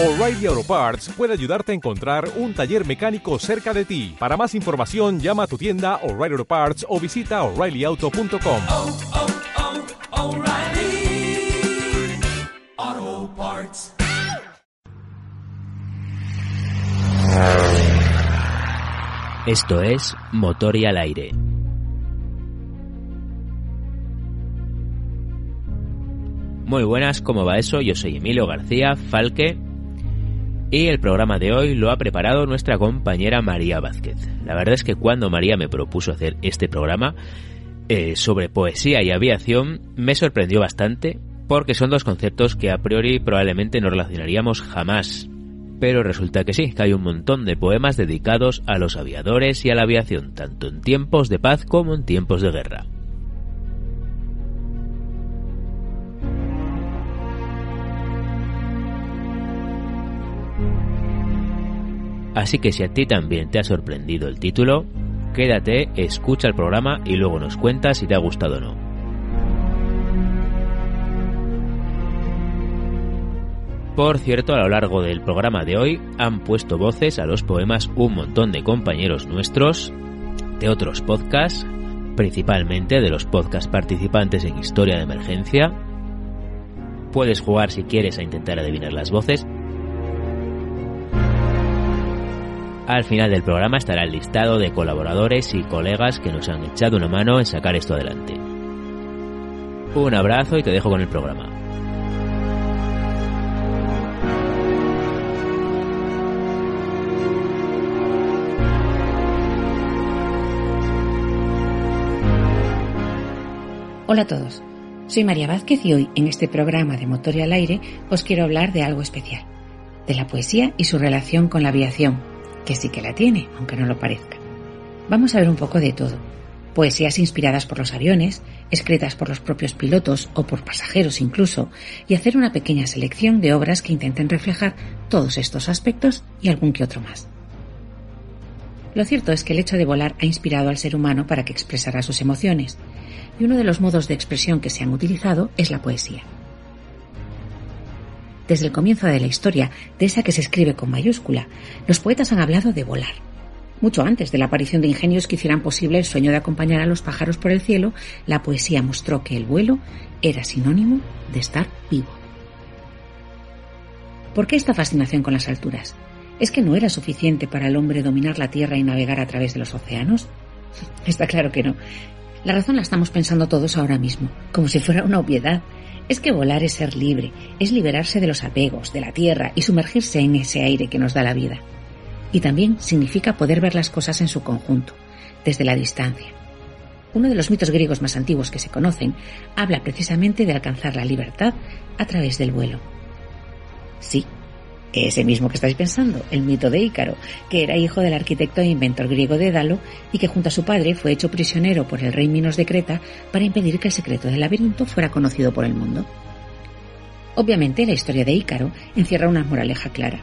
O'Reilly Auto Parts puede ayudarte a encontrar un taller mecánico cerca de ti. Para más información, llama a tu tienda O'Reilly Auto Parts o visita oreillyauto.com. oh, oh, Parts. Esto es Motor y al aire. Muy buenas, ¿cómo va eso? Yo soy Emilio García Falque y el programa de hoy lo ha preparado nuestra compañera María Vázquez. La verdad es que cuando María me propuso hacer este programa eh, sobre poesía y aviación me sorprendió bastante porque son dos conceptos que a priori probablemente no relacionaríamos jamás. Pero resulta que sí, que hay un montón de poemas dedicados a los aviadores y a la aviación, tanto en tiempos de paz como en tiempos de guerra. Así que si a ti también te ha sorprendido el título, quédate, escucha el programa y luego nos cuentas si te ha gustado o no. Por cierto, a lo largo del programa de hoy han puesto voces a los poemas un montón de compañeros nuestros, de otros podcasts, principalmente de los podcasts participantes en Historia de Emergencia. Puedes jugar si quieres a intentar adivinar las voces. Al final del programa estará el listado de colaboradores y colegas que nos han echado una mano en sacar esto adelante. Un abrazo y te dejo con el programa. Hola a todos, soy María Vázquez y hoy en este programa de Motor y al Aire os quiero hablar de algo especial, de la poesía y su relación con la aviación, que sí que la tiene, aunque no lo parezca. Vamos a ver un poco de todo. Poesías inspiradas por los aviones, escritas por los propios pilotos o por pasajeros incluso, y hacer una pequeña selección de obras que intenten reflejar todos estos aspectos y algún que otro más. Lo cierto es que el hecho de volar ha inspirado al ser humano para que expresara sus emociones, y uno de los modos de expresión que se han utilizado es la poesía. Desde el comienzo de la historia, de esa que se escribe con mayúscula, los poetas han hablado de volar. Mucho antes de la aparición de ingenios que hicieran posible el sueño de acompañar a los pájaros por el cielo, la poesía mostró que el vuelo era sinónimo de estar vivo. ¿Por qué esta fascinación con las alturas? ¿Es que no era suficiente para el hombre dominar la Tierra y navegar a través de los océanos? Está claro que no. La razón la estamos pensando todos ahora mismo, como si fuera una obviedad. Es que volar es ser libre, es liberarse de los apegos, de la tierra y sumergirse en ese aire que nos da la vida. Y también significa poder ver las cosas en su conjunto, desde la distancia. Uno de los mitos griegos más antiguos que se conocen habla precisamente de alcanzar la libertad a través del vuelo. Sí, ese mismo que estáis pensando, el mito de Ícaro, que era hijo del arquitecto e inventor griego Dédalo y que junto a su padre fue hecho prisionero por el rey Minos de Creta para impedir que el secreto del laberinto fuera conocido por el mundo. Obviamente la historia de Ícaro encierra una moraleja clara.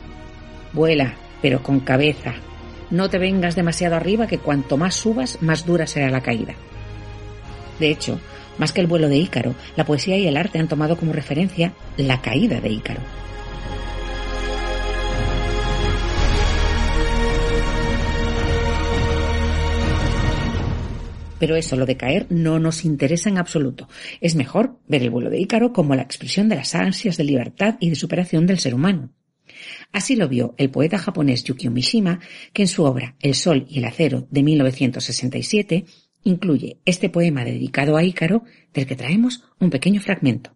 Vuela, pero con cabeza. No te vengas demasiado arriba que cuanto más subas, más dura será la caída. De hecho, más que el vuelo de Ícaro, la poesía y el arte han tomado como referencia la caída de Ícaro. Pero eso, lo de caer, no nos interesa en absoluto. Es mejor ver el vuelo de Ícaro como la expresión de las ansias de libertad y de superación del ser humano. Así lo vio el poeta japonés Yukio Mishima, que en su obra El Sol y el Acero de 1967 incluye este poema dedicado a Ícaro, del que traemos un pequeño fragmento.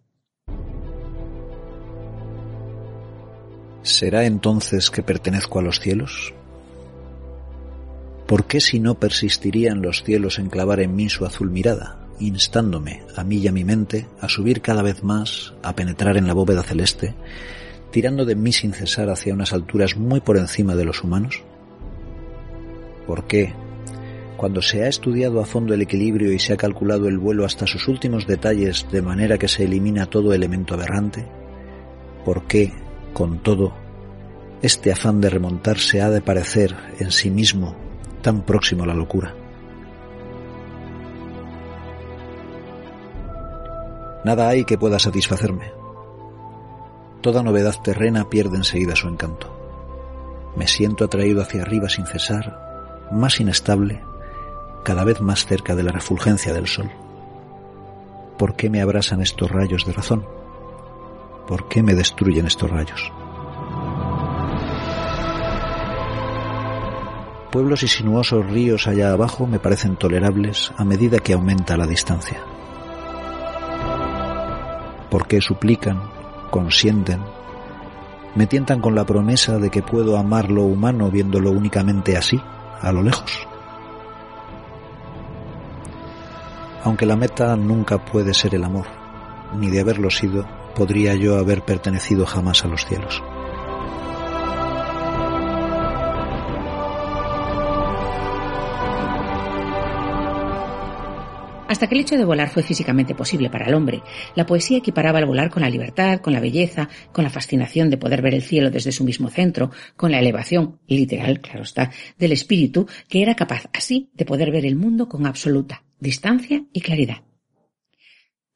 ¿Será entonces que pertenezco a los cielos? ¿Por qué si no persistirían los cielos en clavar en mí su azul mirada, instándome, a mí y a mi mente, a subir cada vez más, a penetrar en la bóveda celeste, tirando de mí sin cesar hacia unas alturas muy por encima de los humanos? ¿Por qué, cuando se ha estudiado a fondo el equilibrio y se ha calculado el vuelo hasta sus últimos detalles de manera que se elimina todo elemento aberrante, ¿por qué, con todo, este afán de remontarse ha de parecer en sí mismo tan próximo a la locura. Nada hay que pueda satisfacerme. toda novedad terrena pierde enseguida su encanto. Me siento atraído hacia arriba sin cesar, más inestable, cada vez más cerca de la refulgencia del sol. ¿Por qué me abrasan estos rayos de razón? ¿Por qué me destruyen estos rayos? Pueblos y sinuosos ríos allá abajo me parecen tolerables a medida que aumenta la distancia. ¿Por qué suplican, consienten, me tientan con la promesa de que puedo amar lo humano viéndolo únicamente así, a lo lejos? Aunque la meta nunca puede ser el amor, ni de haberlo sido, podría yo haber pertenecido jamás a los cielos. Hasta que el hecho de volar fue físicamente posible para el hombre, la poesía equiparaba el volar con la libertad, con la belleza, con la fascinación de poder ver el cielo desde su mismo centro, con la elevación, literal, claro está, del espíritu, que era capaz así de poder ver el mundo con absoluta distancia y claridad.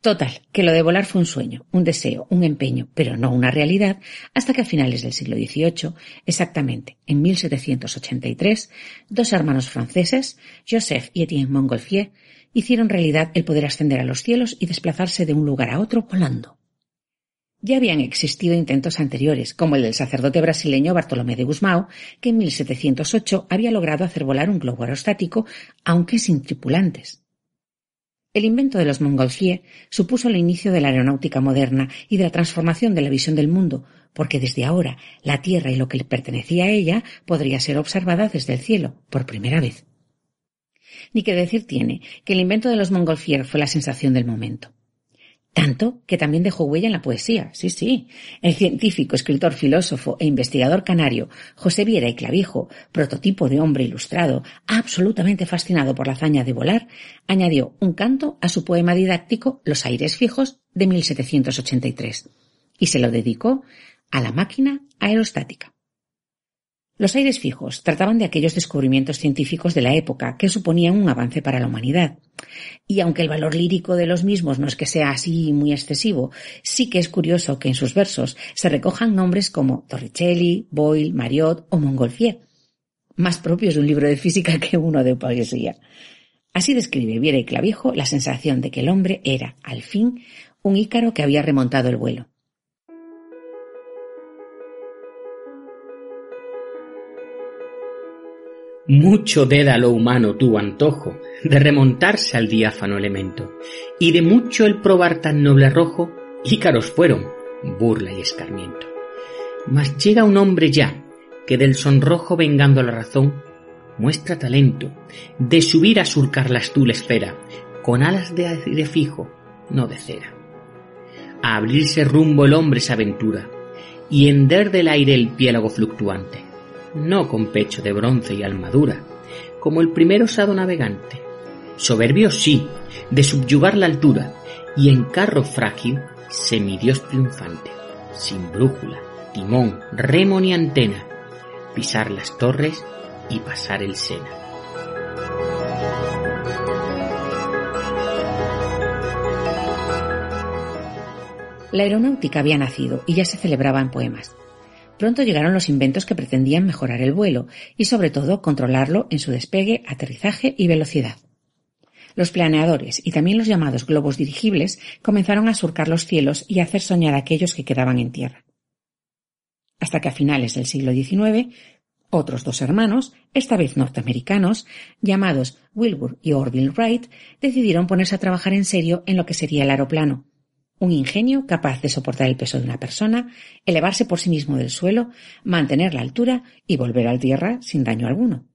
Total, que lo de volar fue un sueño, un deseo, un empeño, pero no una realidad, hasta que a finales del siglo XVIII, exactamente en 1783, dos hermanos franceses, Joseph y Etienne Montgolfier, hicieron realidad el poder ascender a los cielos y desplazarse de un lugar a otro volando. Ya habían existido intentos anteriores, como el del sacerdote brasileño Bartolomé de Gusmao, que en 1708 había logrado hacer volar un globo aerostático, aunque sin tripulantes. El invento de los Montgolfier supuso el inicio de la aeronáutica moderna y de la transformación de la visión del mundo, porque desde ahora la Tierra y lo que le pertenecía a ella podría ser observada desde el cielo, por primera vez. Ni que decir tiene que el invento de los Montgolfier fue la sensación del momento. Tanto que también dejó huella en la poesía, sí, sí. El científico, escritor, filósofo e investigador canario José Viera y Clavijo, prototipo de hombre ilustrado, absolutamente fascinado por la hazaña de volar, añadió un canto a su poema didáctico Los aires fijos de 1783 y se lo dedicó a la máquina aerostática. Los aires fijos trataban de aquellos descubrimientos científicos de la época que suponían un avance para la humanidad. Y aunque el valor lírico de los mismos no es que sea así muy excesivo, sí que es curioso que en sus versos se recojan nombres como Torricelli, Boyle, Mariot o Montgolfier, más propios de un libro de física que uno de poesía. Así describe Viera y Clavijo la sensación de que el hombre era, al fin, un ícaro que había remontado el vuelo. Mucho deda lo humano tu antojo de remontarse al diáfano elemento, y de mucho el probar tan noble arrojo, ícaros fueron, burla y escarmiento. Mas llega un hombre ya, que del sonrojo vengando la razón, muestra talento de subir a surcar la azul esfera, con alas de aire fijo, no de cera. A abrirse rumbo el hombre se aventura, y hender del aire el piélago fluctuante no con pecho de bronce y armadura, como el primer osado navegante. Soberbio sí, de subyugar la altura, y en carro frágil, semidios triunfante, sin brújula, timón, remo ni antena, pisar las torres y pasar el Sena. La aeronáutica había nacido y ya se celebraba en poemas. Pronto llegaron los inventos que pretendían mejorar el vuelo y sobre todo controlarlo en su despegue, aterrizaje y velocidad. Los planeadores y también los llamados globos dirigibles comenzaron a surcar los cielos y a hacer soñar a aquellos que quedaban en tierra. Hasta que a finales del siglo XIX, otros dos hermanos, esta vez norteamericanos, llamados Wilbur y Orville Wright, decidieron ponerse a trabajar en serio en lo que sería el aeroplano, un ingenio capaz de soportar el peso de una persona, elevarse por sí mismo del suelo, mantener la altura y volver a tierra sin daño alguno.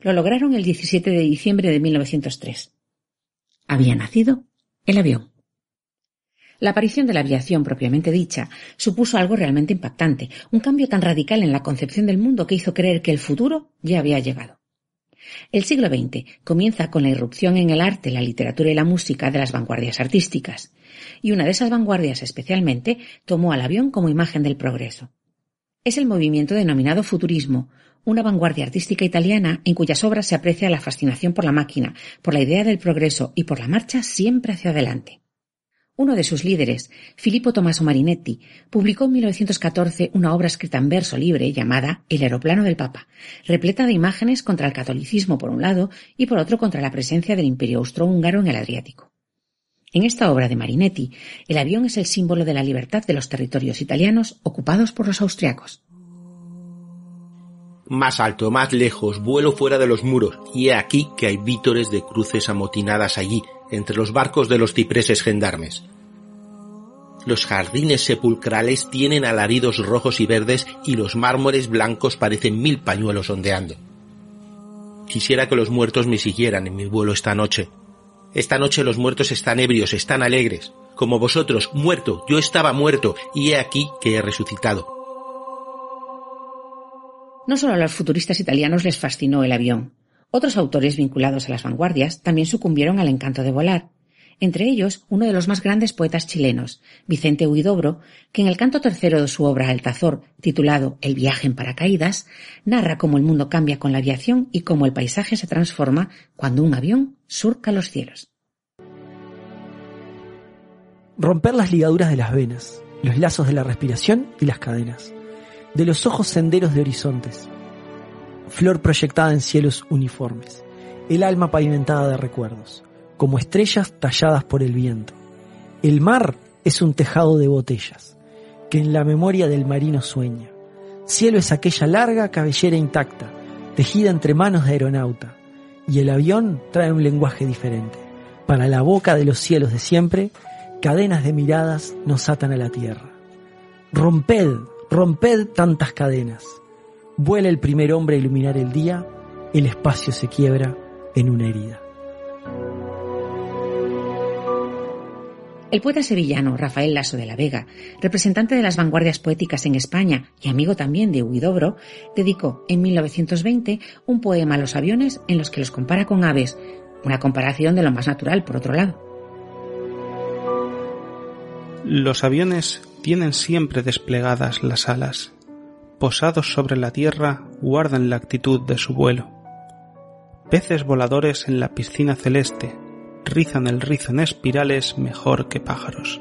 Lo lograron el 17 de diciembre de 1903. Había nacido el avión. La aparición de la aviación propiamente dicha supuso algo realmente impactante, un cambio tan radical en la concepción del mundo que hizo creer que el futuro ya había llegado. El siglo XX comienza con la irrupción en el arte, la literatura y la música de las vanguardias artísticas, y una de esas vanguardias especialmente tomó al avión como imagen del progreso. Es el movimiento denominado futurismo, una vanguardia artística italiana en cuyas obras se aprecia la fascinación por la máquina, por la idea del progreso y por la marcha siempre hacia adelante. Uno de sus líderes, Filippo Tommaso Marinetti, publicó en 1914 una obra escrita en verso libre llamada El aeroplano del Papa, repleta de imágenes contra el catolicismo por un lado y por otro contra la presencia del imperio austrohúngaro en el Adriático. En esta obra de Marinetti, el avión es el símbolo de la libertad de los territorios italianos ocupados por los austriacos. Más alto, más lejos, vuelo fuera de los muros, y he aquí que hay vítores de cruces amotinadas allí, entre los barcos de los cipreses gendarmes. Los jardines sepulcrales tienen alaridos rojos y verdes y los mármoles blancos parecen mil pañuelos ondeando. Quisiera que los muertos me siguieran en mi vuelo esta noche. Esta noche los muertos están ebrios, están alegres. Como vosotros, muerto, yo estaba muerto, y he aquí que he resucitado. No solo a los futuristas italianos les fascinó el avión. Otros autores vinculados a las vanguardias también sucumbieron al encanto de volar. Entre ellos, uno de los más grandes poetas chilenos, Vicente Huidobro, que en el canto tercero de su obra Altazor, titulado El viaje en paracaídas, narra cómo el mundo cambia con la aviación y cómo el paisaje se transforma cuando un avión surca los cielos. Romper las ligaduras de las venas, los lazos de la respiración y las cadenas, de los ojos senderos de horizontes, flor proyectada en cielos uniformes, el alma pavimentada de recuerdos, como estrellas talladas por el viento. El mar es un tejado de botellas, que en la memoria del marino sueña. Cielo es aquella larga cabellera intacta, tejida entre manos de aeronauta, y el avión trae un lenguaje diferente. Para la boca de los cielos de siempre, cadenas de miradas nos atan a la tierra. Romped, romped tantas cadenas. Vuela el primer hombre a iluminar el día, el espacio se quiebra en una herida. El poeta sevillano Rafael Lasso de la Vega, representante de las vanguardias poéticas en España y amigo también de Huidobro, dedicó en 1920 un poema a los aviones en los que los compara con aves, una comparación de lo más natural por otro lado. Los aviones tienen siempre desplegadas las alas. Posados sobre la tierra, guardan la actitud de su vuelo. Peces voladores en la piscina celeste rizan el rizo en espirales mejor que pájaros.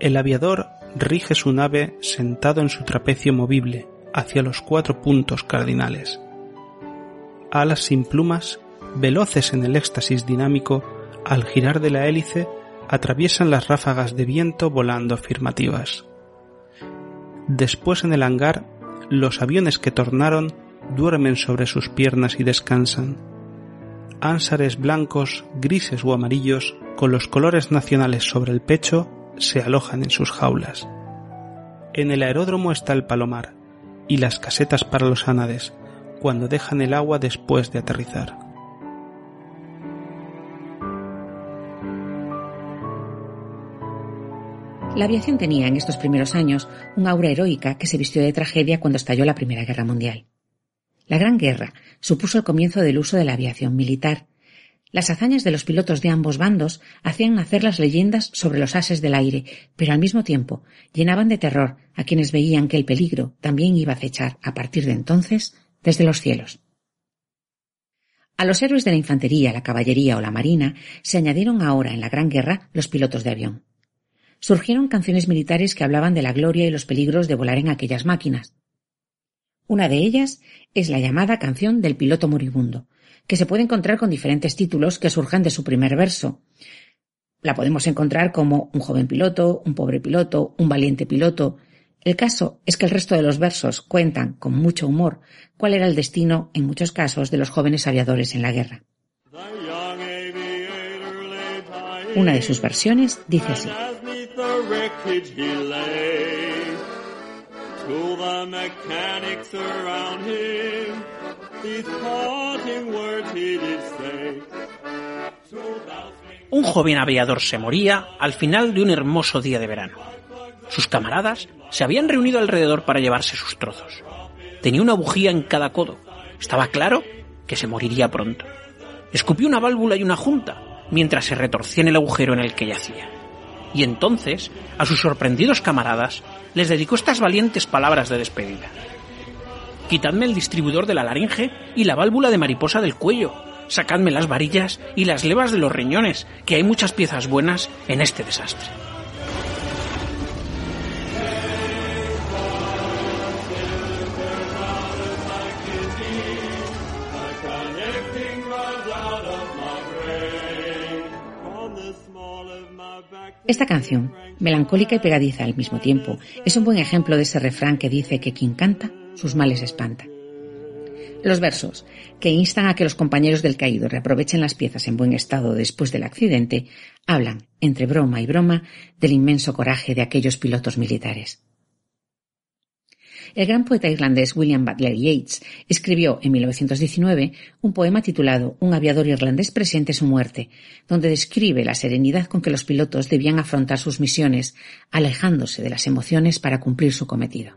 El aviador rige su nave sentado en su trapecio movible hacia los cuatro puntos cardinales. Alas sin plumas, veloces en el éxtasis dinámico, al girar de la hélice, atraviesan las ráfagas de viento volando afirmativas. Después en el hangar, los aviones que tornaron duermen sobre sus piernas y descansan. Ánsares blancos, grises o amarillos, con los colores nacionales sobre el pecho, se alojan en sus jaulas. En el aeródromo está el palomar y las casetas para los ánades, cuando dejan el agua después de aterrizar. La aviación tenía en estos primeros años un aura heroica que se vistió de tragedia cuando estalló la Primera Guerra Mundial. La Gran Guerra supuso el comienzo del uso de la aviación militar. Las hazañas de los pilotos de ambos bandos hacían nacer las leyendas sobre los ases del aire, pero al mismo tiempo llenaban de terror a quienes veían que el peligro también iba a acechar a partir de entonces desde los cielos. A los héroes de la infantería, la caballería o la marina se añadieron ahora en la Gran Guerra los pilotos de avión. Surgieron canciones militares que hablaban de la gloria y los peligros de volar en aquellas máquinas. Una de ellas es la llamada canción del piloto moribundo, que se puede encontrar con diferentes títulos que surjan de su primer verso. La podemos encontrar como un joven piloto, un pobre piloto, un valiente piloto. El caso es que el resto de los versos cuentan, con mucho humor, cuál era el destino, en muchos casos, de los jóvenes aviadores en la guerra. Una de sus versiones dice así. Un joven aviador se moría al final de un hermoso día de verano. Sus camaradas se habían reunido alrededor para llevarse sus trozos. Tenía una bujía en cada codo. Estaba claro que se moriría pronto. Escupió una válvula y una junta mientras se retorcía en el agujero en el que yacía. Y entonces, a sus sorprendidos camaradas, les dedicó estas valientes palabras de despedida. Quitadme el distribuidor de la laringe y la válvula de mariposa del cuello. sacadme las varillas y las levas de los riñones, que hay muchas piezas buenas en este desastre. Esta canción, melancólica y pegadiza al mismo tiempo, es un buen ejemplo de ese refrán que dice que quien canta, sus males espanta. Los versos, que instan a que los compañeros del caído reaprovechen las piezas en buen estado después del accidente, hablan, entre broma y broma, del inmenso coraje de aquellos pilotos militares. El gran poeta irlandés William Butler Yeats escribió en 1919 un poema titulado Un aviador irlandés presente su muerte, donde describe la serenidad con que los pilotos debían afrontar sus misiones, alejándose de las emociones para cumplir su cometido.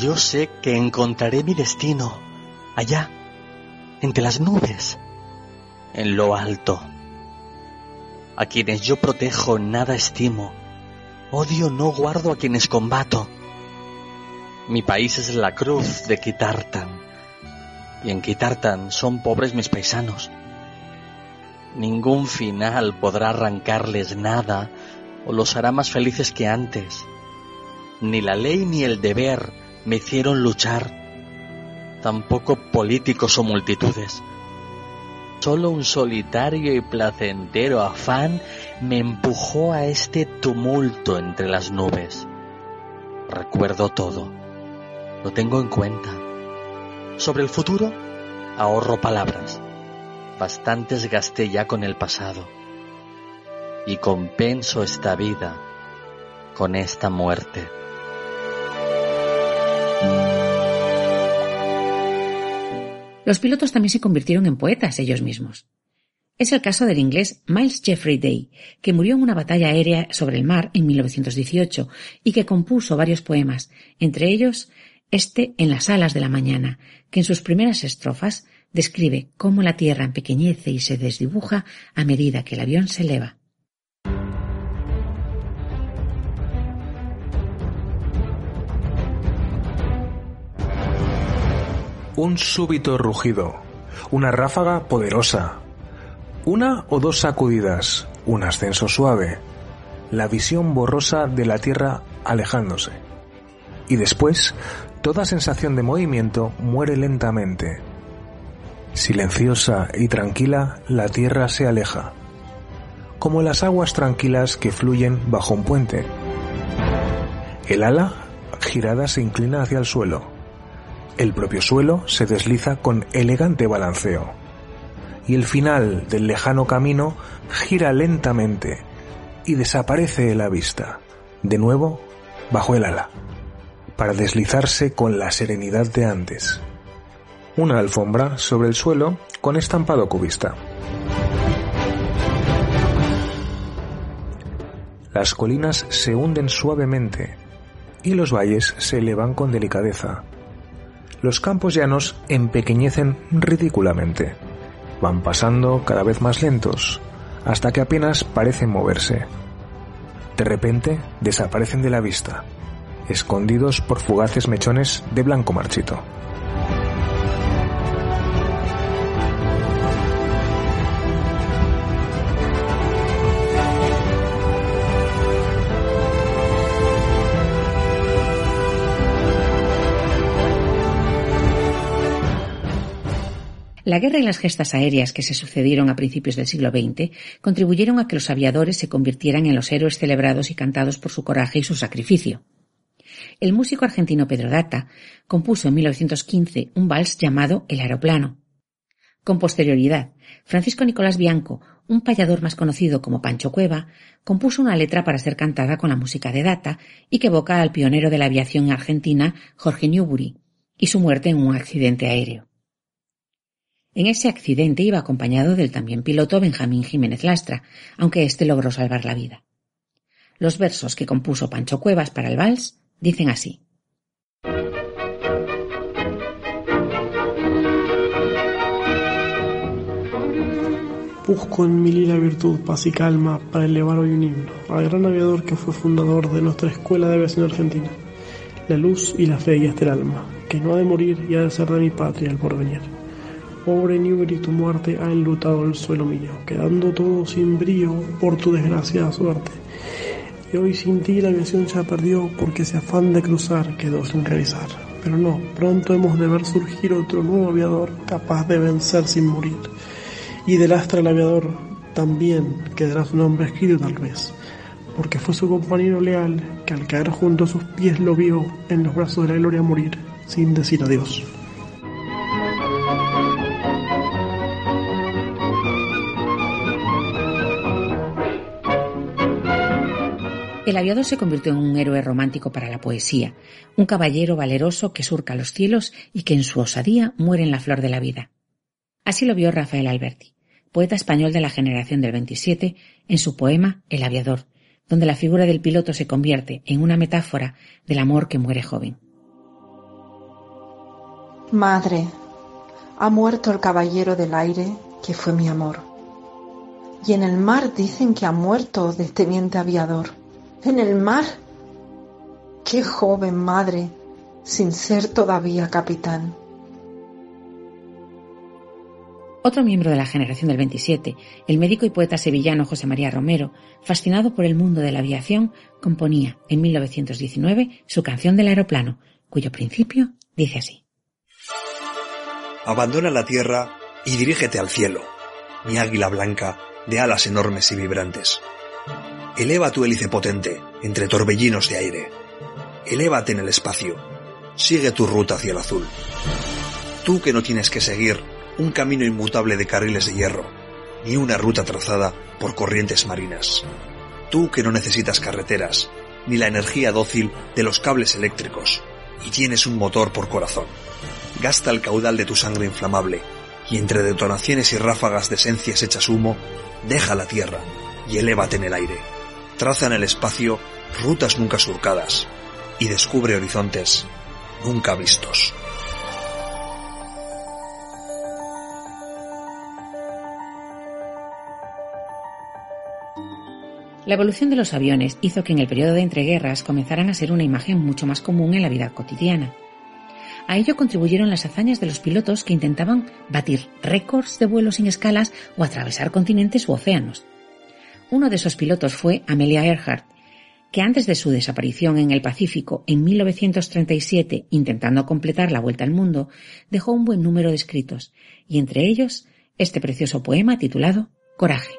Yo sé que encontraré mi destino allá, entre las nubes, en lo alto. A quienes yo protejo nada estimo, odio no guardo a quienes combato. Mi país es la cruz de Kitartan, y en Kitartan son pobres mis paisanos. Ningún final podrá arrancarles nada o los hará más felices que antes. Ni la ley ni el deber me hicieron luchar, tampoco políticos o multitudes. Solo un solitario y placentero afán me empujó a este tumulto entre las nubes. Recuerdo todo, lo tengo en cuenta. Sobre el futuro, ahorro palabras. Bastantes gasté ya con el pasado. Y compenso esta vida con esta muerte. Los pilotos también se convirtieron en poetas ellos mismos. Es el caso del inglés Miles Jeffrey Day, que murió en una batalla aérea sobre el mar en 1918 y que compuso varios poemas, entre ellos este En las alas de la mañana, que en sus primeras estrofas describe cómo la tierra empequeñece y se desdibuja a medida que el avión se eleva. Un súbito rugido, una ráfaga poderosa, una o dos sacudidas, un ascenso suave, la visión borrosa de la Tierra alejándose. Y después, toda sensación de movimiento muere lentamente. Silenciosa y tranquila, la Tierra se aleja, como las aguas tranquilas que fluyen bajo un puente. El ala, girada, se inclina hacia el suelo el propio suelo se desliza con elegante balanceo. Y el final del lejano camino gira lentamente y desaparece de la vista, de nuevo bajo el ala, para deslizarse con la serenidad de antes. Una alfombra sobre el suelo con estampado cubista. Las colinas se hunden suavemente y los valles se elevan con delicadeza los campos llanos empequeñecen ridículamente. Van pasando cada vez más lentos, hasta que apenas parecen moverse. De repente desaparecen de la vista, escondidos por fugaces mechones de blanco marchito. La guerra y las gestas aéreas que se sucedieron a principios del siglo XX contribuyeron a que los aviadores se convirtieran en los héroes celebrados y cantados por su coraje y su sacrificio. El músico argentino Pedro Data compuso en 1915 un vals llamado El aeroplano. Con posterioridad, Francisco Nicolás Bianco, un payador más conocido como Pancho Cueva, compuso una letra para ser cantada con la música de Data y que evoca al pionero de la aviación argentina Jorge Newbery y su muerte en un accidente aéreo. En ese accidente iba acompañado del también piloto Benjamín Jiménez Lastra, aunque éste logró salvar la vida. Los versos que compuso Pancho Cuevas para el vals dicen así. Busco en mi lila virtud, paz y calma para elevar hoy un himno al gran aviador que fue fundador de nuestra Escuela de Aviación Argentina. La luz y la fe y hasta el alma que no ha de morir y ha de ser de mi patria el porvenir. Pobre Newbery, tu muerte ha enlutado el suelo mío, quedando todo sin brío por tu desgraciada suerte. Y hoy sin ti la aviación se perdió porque ese afán de cruzar quedó sin realizar. Pero no, pronto hemos de ver surgir otro nuevo aviador capaz de vencer sin morir. Y del astra el aviador también quedará su nombre escrito tal vez, porque fue su compañero leal que al caer junto a sus pies lo vio en los brazos de la gloria morir sin decir adiós. El aviador se convirtió en un héroe romántico para la poesía, un caballero valeroso que surca los cielos y que en su osadía muere en la flor de la vida. Así lo vio Rafael Alberti, poeta español de la generación del 27, en su poema El aviador, donde la figura del piloto se convierte en una metáfora del amor que muere joven. Madre, ha muerto el caballero del aire que fue mi amor. Y en el mar dicen que ha muerto de teniente aviador en el mar. Qué joven madre, sin ser todavía capitán. Otro miembro de la generación del 27, el médico y poeta sevillano José María Romero, fascinado por el mundo de la aviación, componía en 1919 su canción del aeroplano, cuyo principio dice así. Abandona la tierra y dirígete al cielo, mi águila blanca de alas enormes y vibrantes. Eleva tu hélice potente entre torbellinos de aire. Elévate en el espacio. Sigue tu ruta hacia el azul. Tú que no tienes que seguir un camino inmutable de carriles de hierro, ni una ruta trazada por corrientes marinas. Tú que no necesitas carreteras, ni la energía dócil de los cables eléctricos, y tienes un motor por corazón. Gasta el caudal de tu sangre inflamable, y entre detonaciones y ráfagas de esencias hechas humo, deja la tierra y elévate en el aire traza en el espacio rutas nunca surcadas y descubre horizontes nunca vistos. La evolución de los aviones hizo que en el periodo de entreguerras comenzaran a ser una imagen mucho más común en la vida cotidiana. A ello contribuyeron las hazañas de los pilotos que intentaban batir récords de vuelo sin escalas o atravesar continentes u océanos. Uno de esos pilotos fue Amelia Earhart, que antes de su desaparición en el Pacífico en 1937, intentando completar la vuelta al mundo, dejó un buen número de escritos, y entre ellos este precioso poema titulado Coraje.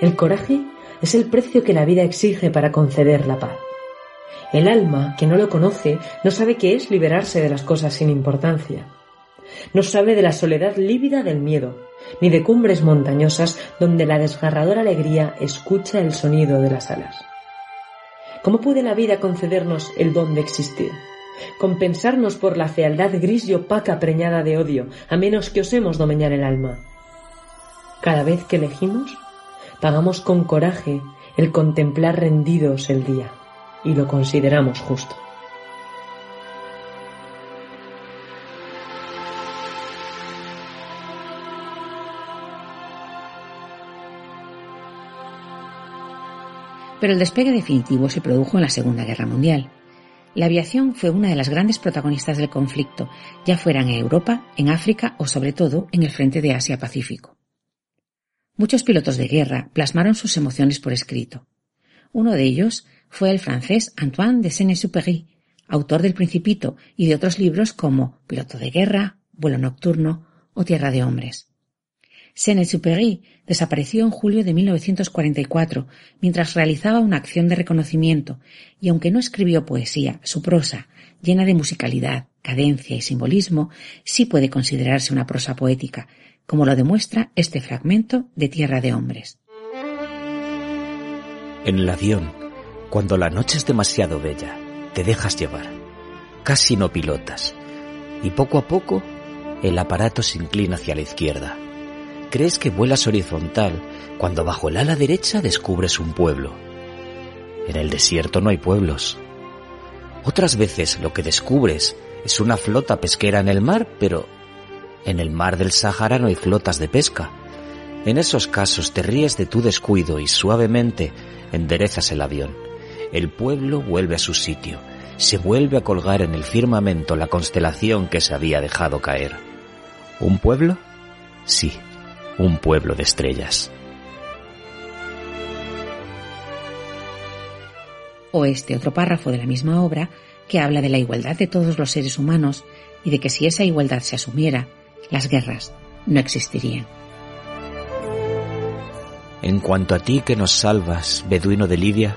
El coraje es el precio que la vida exige para conceder la paz. El alma, que no lo conoce, no sabe qué es liberarse de las cosas sin importancia. No sabe de la soledad lívida del miedo, ni de cumbres montañosas donde la desgarradora alegría escucha el sonido de las alas. ¿Cómo puede la vida concedernos el don de existir? Compensarnos por la fealdad gris y opaca preñada de odio, a menos que osemos domeñar el alma. Cada vez que elegimos, pagamos con coraje el contemplar rendidos el día, y lo consideramos justo. Pero el despegue definitivo se produjo en la Segunda Guerra Mundial. La aviación fue una de las grandes protagonistas del conflicto, ya fuera en Europa, en África o sobre todo en el frente de Asia-Pacífico. Muchos pilotos de guerra plasmaron sus emociones por escrito. Uno de ellos fue el francés Antoine de Saint-Exupéry, autor del Principito y de otros libros como Piloto de guerra, Vuelo nocturno o Tierra de hombres. Saint-Exupéry desapareció en julio de 1944 mientras realizaba una acción de reconocimiento y aunque no escribió poesía, su prosa, llena de musicalidad, cadencia y simbolismo, sí puede considerarse una prosa poética, como lo demuestra este fragmento de Tierra de Hombres. En el avión, cuando la noche es demasiado bella, te dejas llevar. Casi no pilotas. Y poco a poco, el aparato se inclina hacia la izquierda crees que vuelas horizontal cuando bajo el ala derecha descubres un pueblo. En el desierto no hay pueblos. Otras veces lo que descubres es una flota pesquera en el mar, pero en el mar del Sahara no hay flotas de pesca. En esos casos te ríes de tu descuido y suavemente enderezas el avión. el pueblo vuelve a su sitio, se vuelve a colgar en el firmamento la constelación que se había dejado caer. ¿Un pueblo? Sí, un pueblo de estrellas. O este otro párrafo de la misma obra que habla de la igualdad de todos los seres humanos y de que si esa igualdad se asumiera, las guerras no existirían. En cuanto a ti que nos salvas, beduino de Lidia,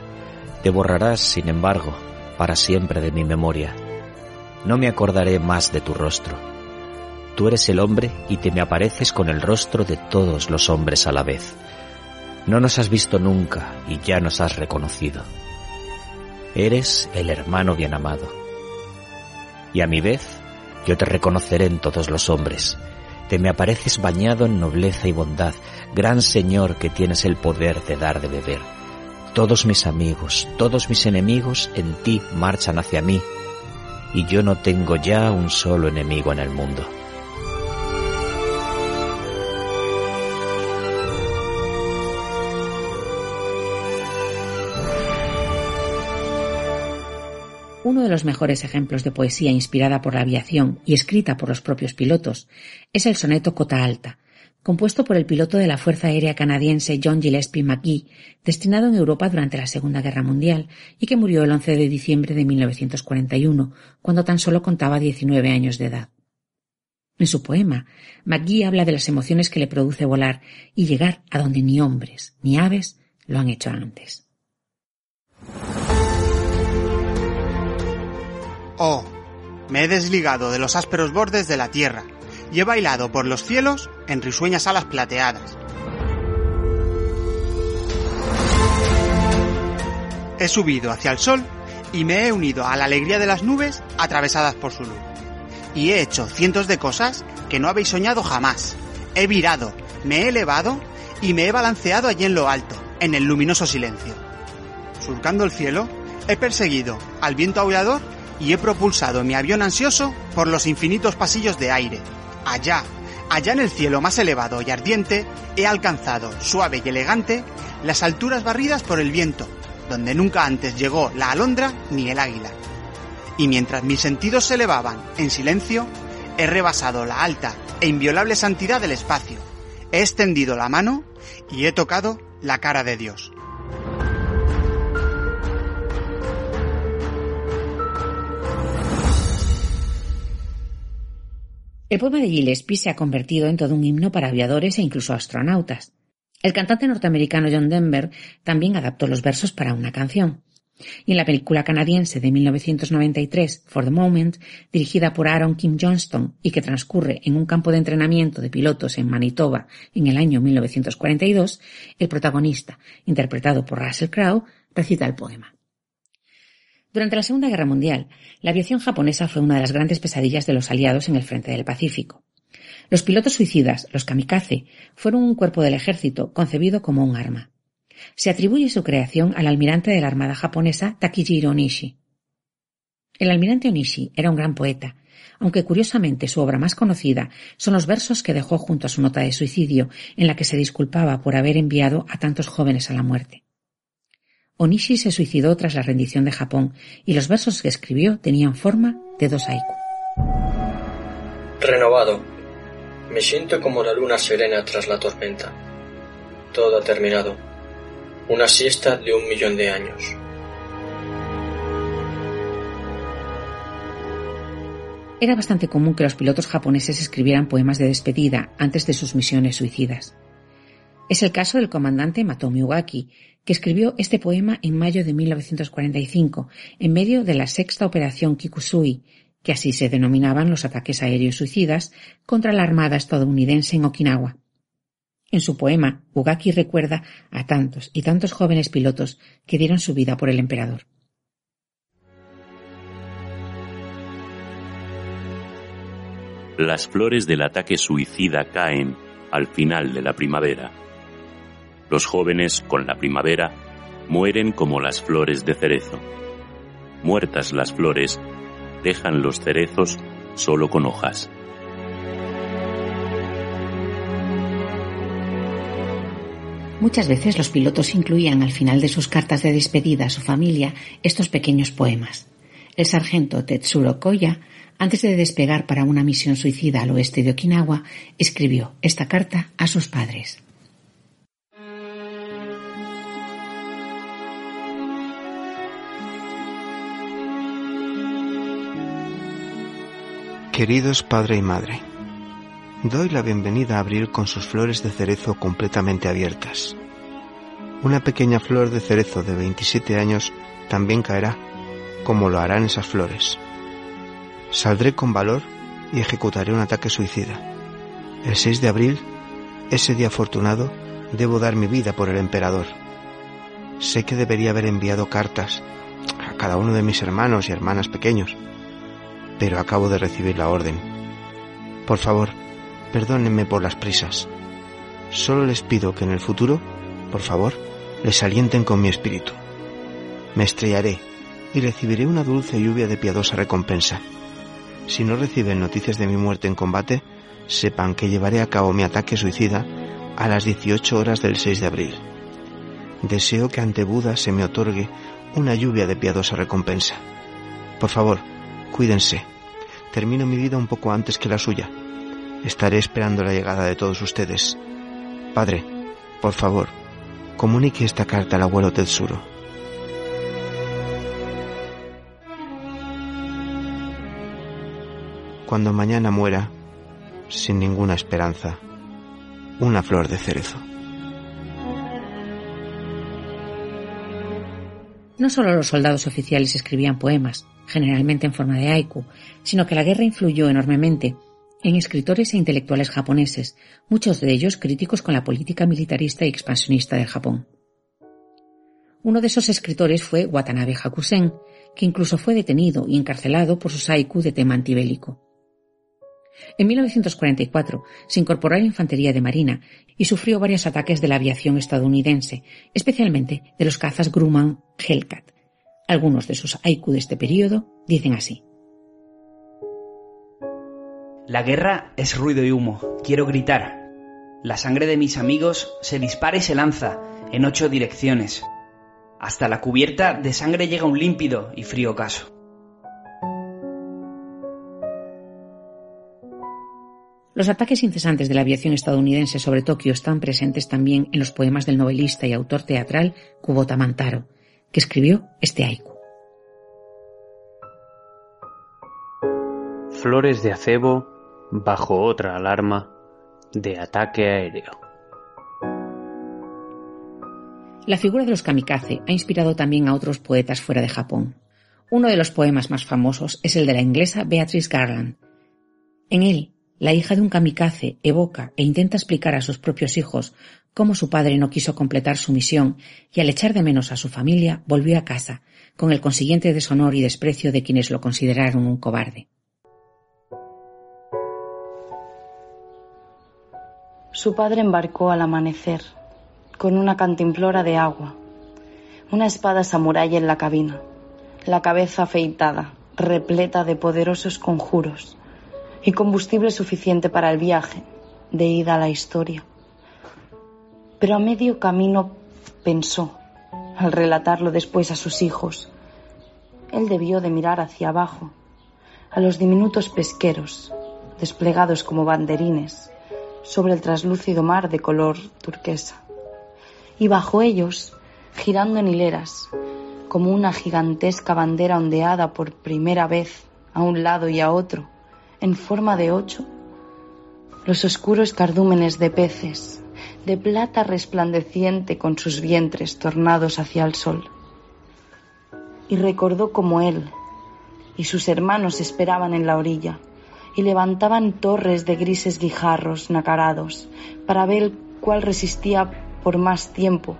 te borrarás, sin embargo, para siempre de mi memoria. No me acordaré más de tu rostro. Tú eres el hombre y te me apareces con el rostro de todos los hombres a la vez. No nos has visto nunca y ya nos has reconocido. Eres el hermano bien amado. Y a mi vez, yo te reconoceré en todos los hombres. Te me apareces bañado en nobleza y bondad, gran Señor que tienes el poder de dar de beber. Todos mis amigos, todos mis enemigos en ti marchan hacia mí, y yo no tengo ya un solo enemigo en el mundo. Uno de los mejores ejemplos de poesía inspirada por la aviación y escrita por los propios pilotos es el soneto Cota Alta, compuesto por el piloto de la Fuerza Aérea Canadiense John Gillespie McGee, destinado en Europa durante la Segunda Guerra Mundial y que murió el 11 de diciembre de 1941, cuando tan solo contaba 19 años de edad. En su poema, McGee habla de las emociones que le produce volar y llegar a donde ni hombres ni aves lo han hecho antes. Oh, me he desligado de los ásperos bordes de la tierra y he bailado por los cielos en risueñas alas plateadas. He subido hacia el sol y me he unido a la alegría de las nubes atravesadas por su luz. Y he hecho cientos de cosas que no habéis soñado jamás. He virado, me he elevado y me he balanceado allí en lo alto, en el luminoso silencio. Surcando el cielo, he perseguido al viento aullador y he propulsado mi avión ansioso por los infinitos pasillos de aire. Allá, allá en el cielo más elevado y ardiente, he alcanzado, suave y elegante, las alturas barridas por el viento, donde nunca antes llegó la alondra ni el águila. Y mientras mis sentidos se elevaban en silencio, he rebasado la alta e inviolable santidad del espacio, he extendido la mano y he tocado la cara de Dios. El poema de Gillespie se ha convertido en todo un himno para aviadores e incluso astronautas. El cantante norteamericano John Denver también adaptó los versos para una canción. Y en la película canadiense de 1993, For the Moment, dirigida por Aaron Kim Johnston y que transcurre en un campo de entrenamiento de pilotos en Manitoba en el año 1942, el protagonista, interpretado por Russell Crowe, recita el poema. Durante la Segunda Guerra Mundial, la aviación japonesa fue una de las grandes pesadillas de los aliados en el frente del Pacífico. Los pilotos suicidas, los kamikaze, fueron un cuerpo del ejército concebido como un arma. Se atribuye su creación al almirante de la Armada japonesa Takijiro Onishi. El almirante Onishi era un gran poeta, aunque curiosamente su obra más conocida son los versos que dejó junto a su nota de suicidio en la que se disculpaba por haber enviado a tantos jóvenes a la muerte. Onishi se suicidó tras la rendición de Japón y los versos que escribió tenían forma de dos haiku. Renovado. Me siento como la luna serena tras la tormenta. Todo ha terminado. Una siesta de un millón de años. Era bastante común que los pilotos japoneses escribieran poemas de despedida antes de sus misiones suicidas. Es el caso del comandante Matomi Ugaki, que escribió este poema en mayo de 1945, en medio de la sexta operación Kikusui, que así se denominaban los ataques aéreos suicidas contra la Armada estadounidense en Okinawa. En su poema, Ugaki recuerda a tantos y tantos jóvenes pilotos que dieron su vida por el emperador. Las flores del ataque suicida caen al final de la primavera. Los jóvenes, con la primavera, mueren como las flores de cerezo. Muertas las flores, dejan los cerezos solo con hojas. Muchas veces los pilotos incluían al final de sus cartas de despedida a su familia estos pequeños poemas. El sargento Tetsuro Koya, antes de despegar para una misión suicida al oeste de Okinawa, escribió esta carta a sus padres. Queridos padre y madre, doy la bienvenida a abril con sus flores de cerezo completamente abiertas. Una pequeña flor de cerezo de 27 años también caerá, como lo harán esas flores. Saldré con valor y ejecutaré un ataque suicida. El 6 de abril, ese día afortunado, debo dar mi vida por el emperador. Sé que debería haber enviado cartas a cada uno de mis hermanos y hermanas pequeños, pero acabo de recibir la orden. Por favor, perdónenme por las prisas. Solo les pido que en el futuro, por favor, les alienten con mi espíritu. Me estrellaré y recibiré una dulce lluvia de piadosa recompensa. Si no reciben noticias de mi muerte en combate, sepan que llevaré a cabo mi ataque suicida a las 18 horas del 6 de abril. Deseo que ante Buda se me otorgue una lluvia de piadosa recompensa. Por favor, cuídense. Termino mi vida un poco antes que la suya. Estaré esperando la llegada de todos ustedes. Padre, por favor, comunique esta carta al abuelo Tetsuro. Cuando mañana muera, sin ninguna esperanza, una flor de cerezo. No solo los soldados oficiales escribían poemas, generalmente en forma de haiku, sino que la guerra influyó enormemente en escritores e intelectuales japoneses, muchos de ellos críticos con la política militarista y expansionista del Japón. Uno de esos escritores fue Watanabe Hakusen, que incluso fue detenido y encarcelado por sus haiku de tema antibélico. En 1944 se incorporó a la infantería de marina y sufrió varios ataques de la aviación estadounidense, especialmente de los cazas Grumman Hellcat. Algunos de sus haiku de este periodo dicen así. La guerra es ruido y humo. Quiero gritar. La sangre de mis amigos se dispara y se lanza en ocho direcciones. Hasta la cubierta de sangre llega un límpido y frío ocaso. Los ataques incesantes de la aviación estadounidense sobre Tokio están presentes también en los poemas del novelista y autor teatral Kubota Mantaro, que escribió este haiku. Flores de acebo bajo otra alarma de ataque aéreo. La figura de los kamikaze ha inspirado también a otros poetas fuera de Japón. Uno de los poemas más famosos es el de la inglesa Beatrice Garland. En él, la hija de un kamikaze evoca e intenta explicar a sus propios hijos cómo su padre no quiso completar su misión y al echar de menos a su familia volvió a casa, con el consiguiente deshonor y desprecio de quienes lo consideraron un cobarde. Su padre embarcó al amanecer, con una cantimplora de agua, una espada samurái en la cabina, la cabeza afeitada, repleta de poderosos conjuros, y combustible suficiente para el viaje de ida a la historia. Pero a medio camino pensó, al relatarlo después a sus hijos, él debió de mirar hacia abajo, a los diminutos pesqueros, desplegados como banderines, sobre el traslúcido mar de color turquesa. Y bajo ellos, girando en hileras, como una gigantesca bandera ondeada por primera vez a un lado y a otro, en forma de ocho, los oscuros cardúmenes de peces, de plata resplandeciente con sus vientres tornados hacia el sol. Y recordó como él y sus hermanos esperaban en la orilla y levantaban torres de grises guijarros nacarados para ver cuál resistía por más tiempo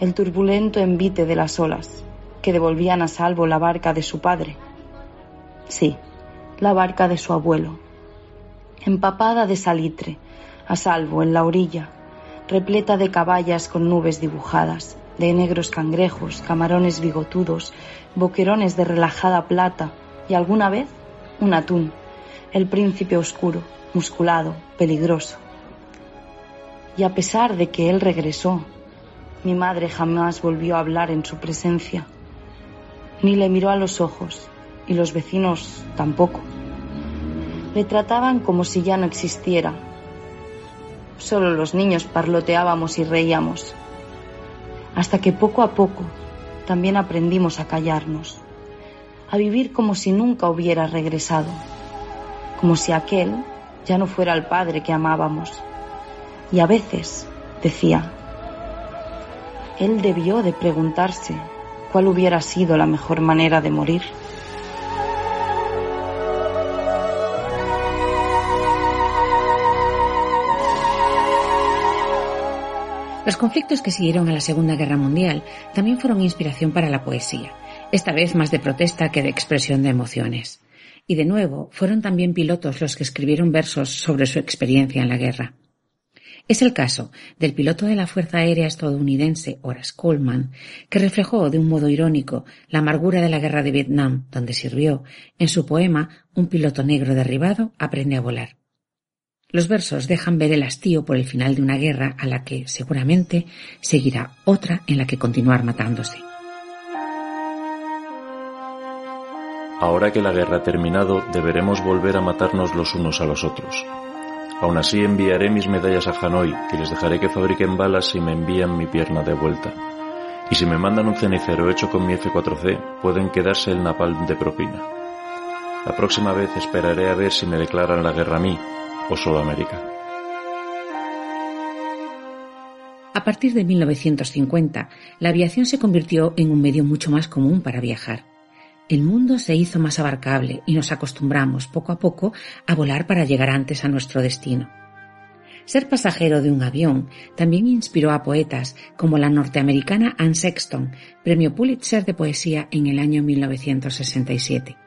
el turbulento envite de las olas que devolvían a salvo la barca de su padre. Sí, la barca de su abuelo, empapada de salitre, a salvo en la orilla, repleta de caballas con nubes dibujadas, de negros cangrejos, camarones bigotudos, boquerones de relajada plata y alguna vez un atún, el príncipe oscuro, musculado, peligroso. Y a pesar de que él regresó, mi madre jamás volvió a hablar en su presencia, ni le miró a los ojos, y los vecinos tampoco. Le trataban como si ya no existiera. Solo los niños parloteábamos y reíamos, hasta que poco a poco también aprendimos a callarnos, a vivir como si nunca hubiera regresado, como si aquel ya no fuera el padre que amábamos. Y a veces decía, él debió de preguntarse cuál hubiera sido la mejor manera de morir. Los conflictos que siguieron a la Segunda Guerra Mundial también fueron inspiración para la poesía, esta vez más de protesta que de expresión de emociones. Y de nuevo, fueron también pilotos los que escribieron versos sobre su experiencia en la guerra. Es el caso del piloto de la Fuerza Aérea estadounidense Horace Coleman, que reflejó de un modo irónico la amargura de la guerra de Vietnam, donde sirvió, en su poema Un piloto negro derribado aprende a volar. Los versos dejan ver el hastío por el final de una guerra a la que, seguramente, seguirá otra en la que continuar matándose. Ahora que la guerra ha terminado, deberemos volver a matarnos los unos a los otros. Aún así enviaré mis medallas a Hanoi y les dejaré que fabriquen balas si me envían mi pierna de vuelta. Y si me mandan un cenicero hecho con mi F4C, pueden quedarse el napalm de propina. La próxima vez esperaré a ver si me declaran la guerra a mí o solo a América. A partir de 1950, la aviación se convirtió en un medio mucho más común para viajar. El mundo se hizo más abarcable y nos acostumbramos poco a poco a volar para llegar antes a nuestro destino. Ser pasajero de un avión también inspiró a poetas como la norteamericana Anne Sexton, premio Pulitzer de poesía en el año 1967.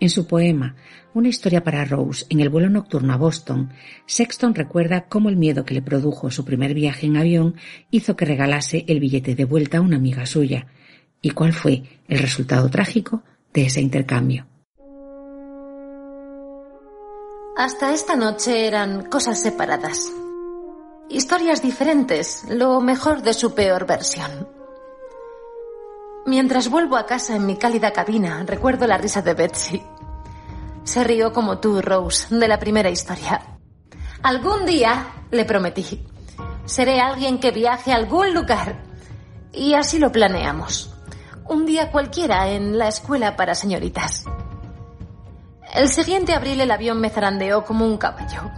En su poema Una historia para Rose en el vuelo nocturno a Boston, Sexton recuerda cómo el miedo que le produjo su primer viaje en avión hizo que regalase el billete de vuelta a una amiga suya, y cuál fue el resultado trágico de ese intercambio. Hasta esta noche eran cosas separadas. Historias diferentes, lo mejor de su peor versión. Mientras vuelvo a casa en mi cálida cabina, recuerdo la risa de Betsy. Se rió como tú, Rose, de la primera historia. Algún día, le prometí, seré alguien que viaje a algún lugar. Y así lo planeamos un día cualquiera en la escuela para señoritas. El siguiente abril el avión me zarandeó como un caballo.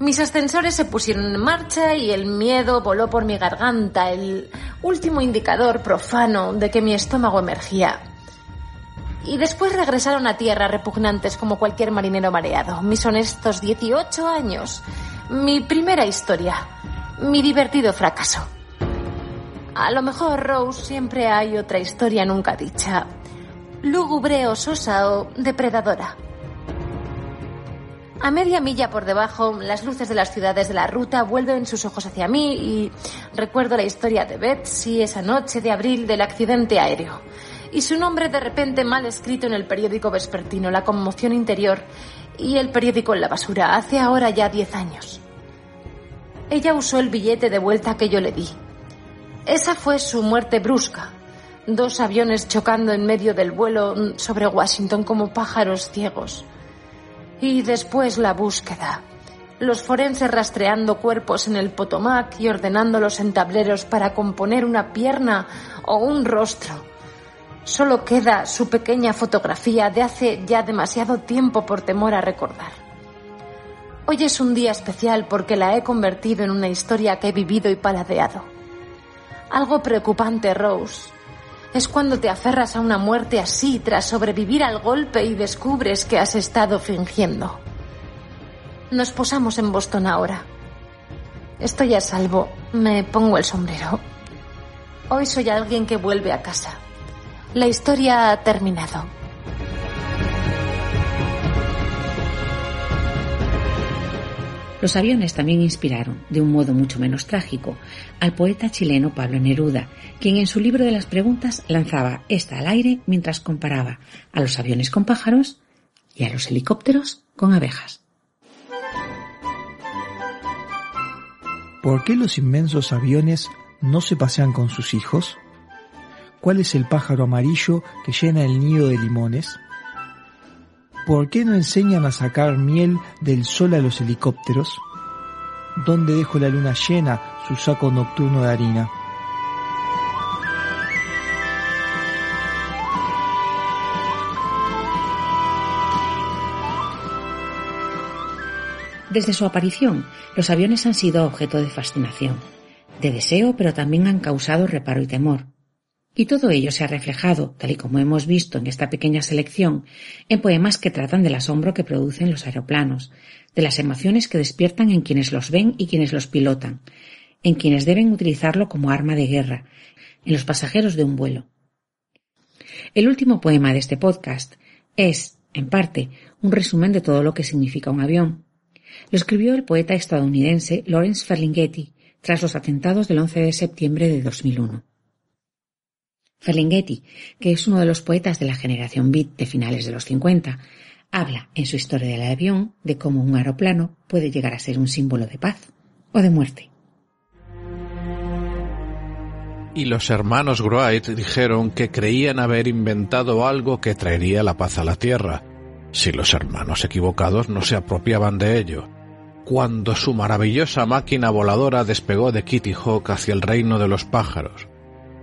Mis ascensores se pusieron en marcha y el miedo voló por mi garganta, el último indicador profano de que mi estómago emergía. Y después regresaron a tierra repugnantes como cualquier marinero mareado. Mis honestos 18 años. Mi primera historia. Mi divertido fracaso. A lo mejor, Rose, siempre hay otra historia nunca dicha. Lúgubre o sosa o depredadora. A media milla por debajo, las luces de las ciudades de la ruta vuelven sus ojos hacia mí y recuerdo la historia de Betsy esa noche de abril del accidente aéreo. Y su nombre de repente mal escrito en el periódico vespertino, la conmoción interior y el periódico en la basura, hace ahora ya diez años. Ella usó el billete de vuelta que yo le di. Esa fue su muerte brusca. Dos aviones chocando en medio del vuelo sobre Washington como pájaros ciegos. Y después la búsqueda. Los forenses rastreando cuerpos en el Potomac y ordenándolos en tableros para componer una pierna o un rostro. Solo queda su pequeña fotografía de hace ya demasiado tiempo por temor a recordar. Hoy es un día especial porque la he convertido en una historia que he vivido y paladeado. Algo preocupante, Rose, es cuando te aferras a una muerte así tras sobrevivir al golpe y descubres que has estado fingiendo. Nos posamos en Boston ahora. Estoy a salvo. Me pongo el sombrero. Hoy soy alguien que vuelve a casa. La historia ha terminado. Los aviones también inspiraron, de un modo mucho menos trágico, al poeta chileno Pablo Neruda, quien en su libro de las preguntas lanzaba esta al aire mientras comparaba a los aviones con pájaros y a los helicópteros con abejas. ¿Por qué los inmensos aviones no se pasean con sus hijos? ¿Cuál es el pájaro amarillo que llena el nido de limones? ¿Por qué no enseñan a sacar miel del sol a los helicópteros? ¿Dónde dejo la luna llena su saco nocturno de harina? Desde su aparición, los aviones han sido objeto de fascinación, de deseo, pero también han causado reparo y temor. Y todo ello se ha reflejado, tal y como hemos visto en esta pequeña selección, en poemas que tratan del asombro que producen los aeroplanos, de las emociones que despiertan en quienes los ven y quienes los pilotan, en quienes deben utilizarlo como arma de guerra, en los pasajeros de un vuelo. El último poema de este podcast es, en parte, un resumen de todo lo que significa un avión, lo escribió el poeta estadounidense Lawrence Ferlinghetti tras los atentados del 11 de septiembre de 2001. Ferlinghetti, que es uno de los poetas de la generación beat de finales de los 50, habla en su historia del avión de cómo un aeroplano puede llegar a ser un símbolo de paz o de muerte. Y los hermanos Wright dijeron que creían haber inventado algo que traería la paz a la Tierra, si los hermanos equivocados no se apropiaban de ello. Cuando su maravillosa máquina voladora despegó de Kitty Hawk hacia el reino de los pájaros.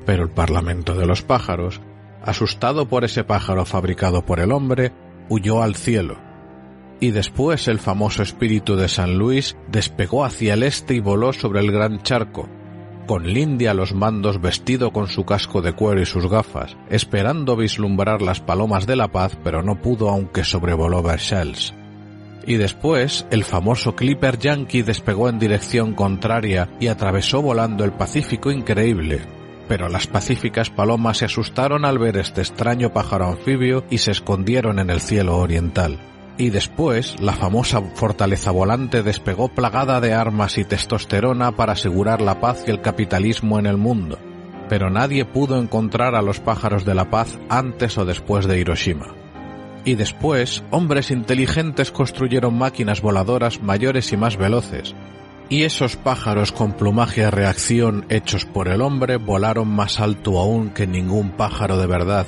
Pero el Parlamento de los pájaros, asustado por ese pájaro fabricado por el hombre, huyó al cielo. Y después el famoso espíritu de San Luis despegó hacia el este y voló sobre el gran charco, con Lindy a los mandos vestido con su casco de cuero y sus gafas, esperando vislumbrar las palomas de la paz, pero no pudo aunque sobrevoló Versailles. Y después, el famoso Clipper Yankee despegó en dirección contraria y atravesó volando el Pacífico increíble. Pero las pacíficas palomas se asustaron al ver este extraño pájaro anfibio y se escondieron en el cielo oriental y después la famosa fortaleza volante despegó plagada de armas y testosterona para asegurar la paz y el capitalismo en el mundo. Pero nadie pudo encontrar a los pájaros de la paz antes o después de Hiroshima. Y después, hombres inteligentes construyeron máquinas voladoras mayores y más veloces, y esos pájaros con plumaje a reacción hechos por el hombre volaron más alto aún que ningún pájaro de verdad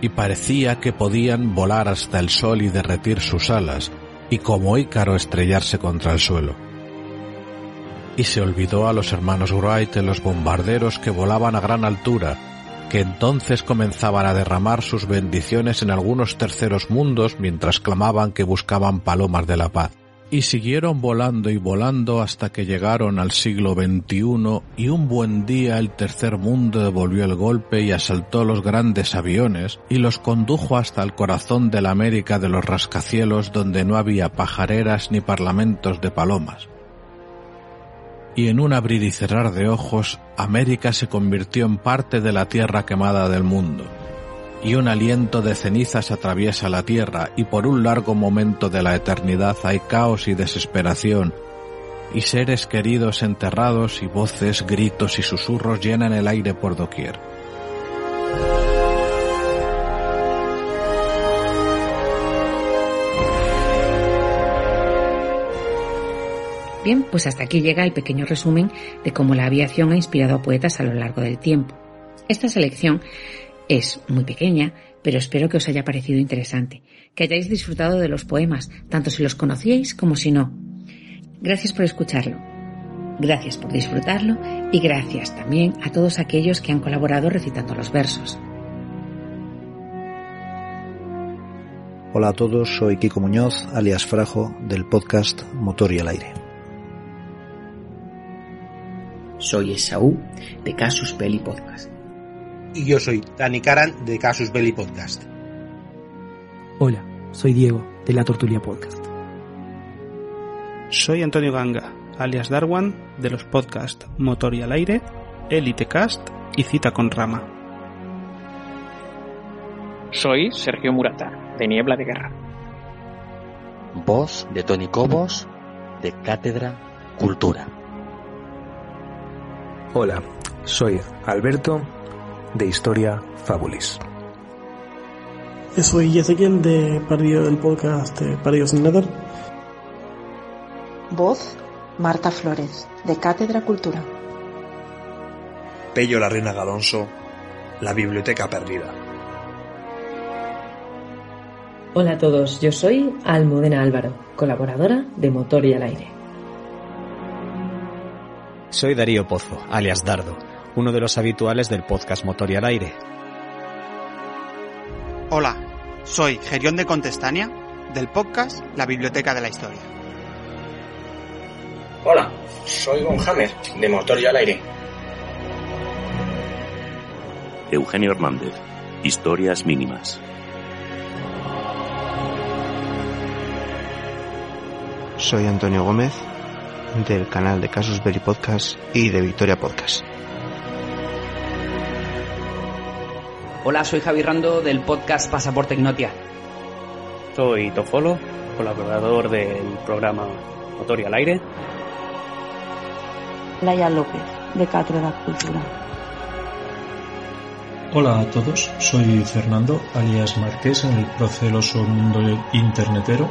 y parecía que podían volar hasta el sol y derretir sus alas, y como Ícaro estrellarse contra el suelo. Y se olvidó a los hermanos Wright en los bombarderos que volaban a gran altura, que entonces comenzaban a derramar sus bendiciones en algunos terceros mundos mientras clamaban que buscaban palomas de la paz y siguieron volando y volando hasta que llegaron al siglo XXI y un buen día el tercer mundo devolvió el golpe y asaltó los grandes aviones y los condujo hasta el corazón de la América de los rascacielos donde no había pajareras ni parlamentos de palomas. Y en un abrir y cerrar de ojos, América se convirtió en parte de la tierra quemada del mundo y un aliento de cenizas atraviesa la tierra y por un largo momento de la eternidad hay caos y desesperación y seres queridos enterrados y voces, gritos y susurros llenan el aire por doquier. Bien, pues hasta aquí llega el pequeño resumen de cómo la aviación ha inspirado a poetas a lo largo del tiempo. Esta selección es muy pequeña, pero espero que os haya parecido interesante, que hayáis disfrutado de los poemas, tanto si los conocíais como si no. Gracias por escucharlo. Gracias por disfrutarlo y gracias también a todos aquellos que han colaborado recitando los versos. Hola a todos, soy Kiko Muñoz, alias Frajo, del podcast Motor y al Aire. Soy Esaú, de Casus Belli Podcast y yo soy Dani Karan de Casus Belli Podcast. Hola, soy Diego de La Tortulia Podcast. Soy Antonio Ganga, alias Darwan, de los podcasts Motor y al Aire, Elite Cast y Cita con Rama. Soy Sergio Murata, de Niebla de Guerra. Voz de Tony Cobos, de Cátedra Cultura. Hola, soy Alberto de Historia Fabulis. Soy Ezequiel de Perdido del podcast de Perdidos en Nether. Voz Marta Flores, de Cátedra Cultura. Pello la Reina Galonso, La Biblioteca Perdida. Hola a todos, yo soy Almudena Álvaro, colaboradora de Motor y al Aire. Soy Darío Pozo, alias Dardo, uno de los habituales del podcast Motor y al Aire. Hola, soy Gerión de Contestania, del podcast La Biblioteca de la Historia. Hola, soy Gonhammer, de Motor y al Aire. Eugenio Hernández, Historias Mínimas. Soy Antonio Gómez, del canal de Casus Belli Podcast y de Victoria Podcast. Hola, soy Javi Rando del podcast Pasaporte Ignotia. Soy Tofolo, colaborador del programa Motor y al Aire. Laia López, de Cátedra Cultura. Hola a todos, soy Fernando, alias Marqués, en el proceloso mundo internetero.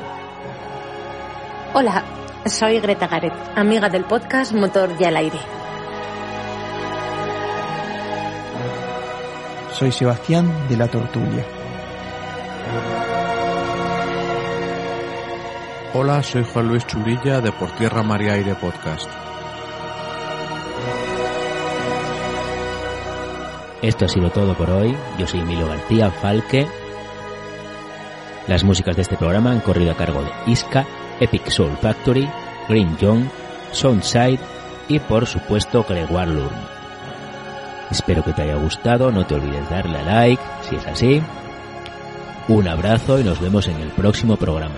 Hola, soy Greta Garet, amiga del podcast Motor y al Aire. Soy Sebastián de la Tortulia. Hola, soy Juan Luis Churilla de Por Tierra Mar y Aire Podcast. Esto ha sido todo por hoy. Yo soy Emilio García Falque. Las músicas de este programa han corrido a cargo de Iska, Epic Soul Factory, Green Young, Soundside y por supuesto Gregoire Lurn. Espero que te haya gustado, no te olvides darle a like si es así. Un abrazo y nos vemos en el próximo programa.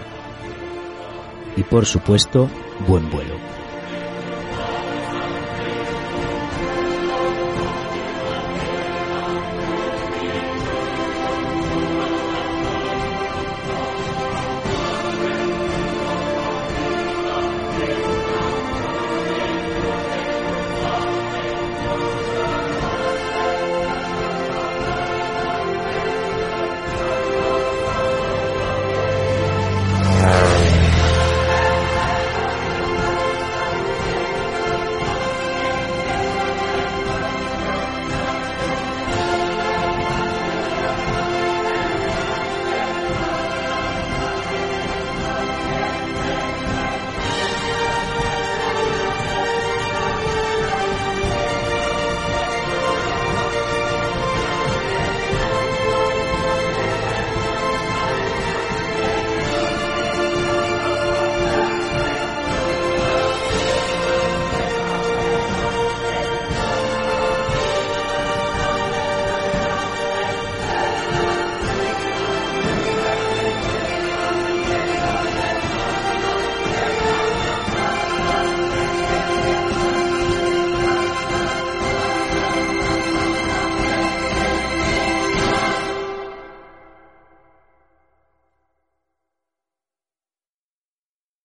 Y por supuesto, buen vuelo.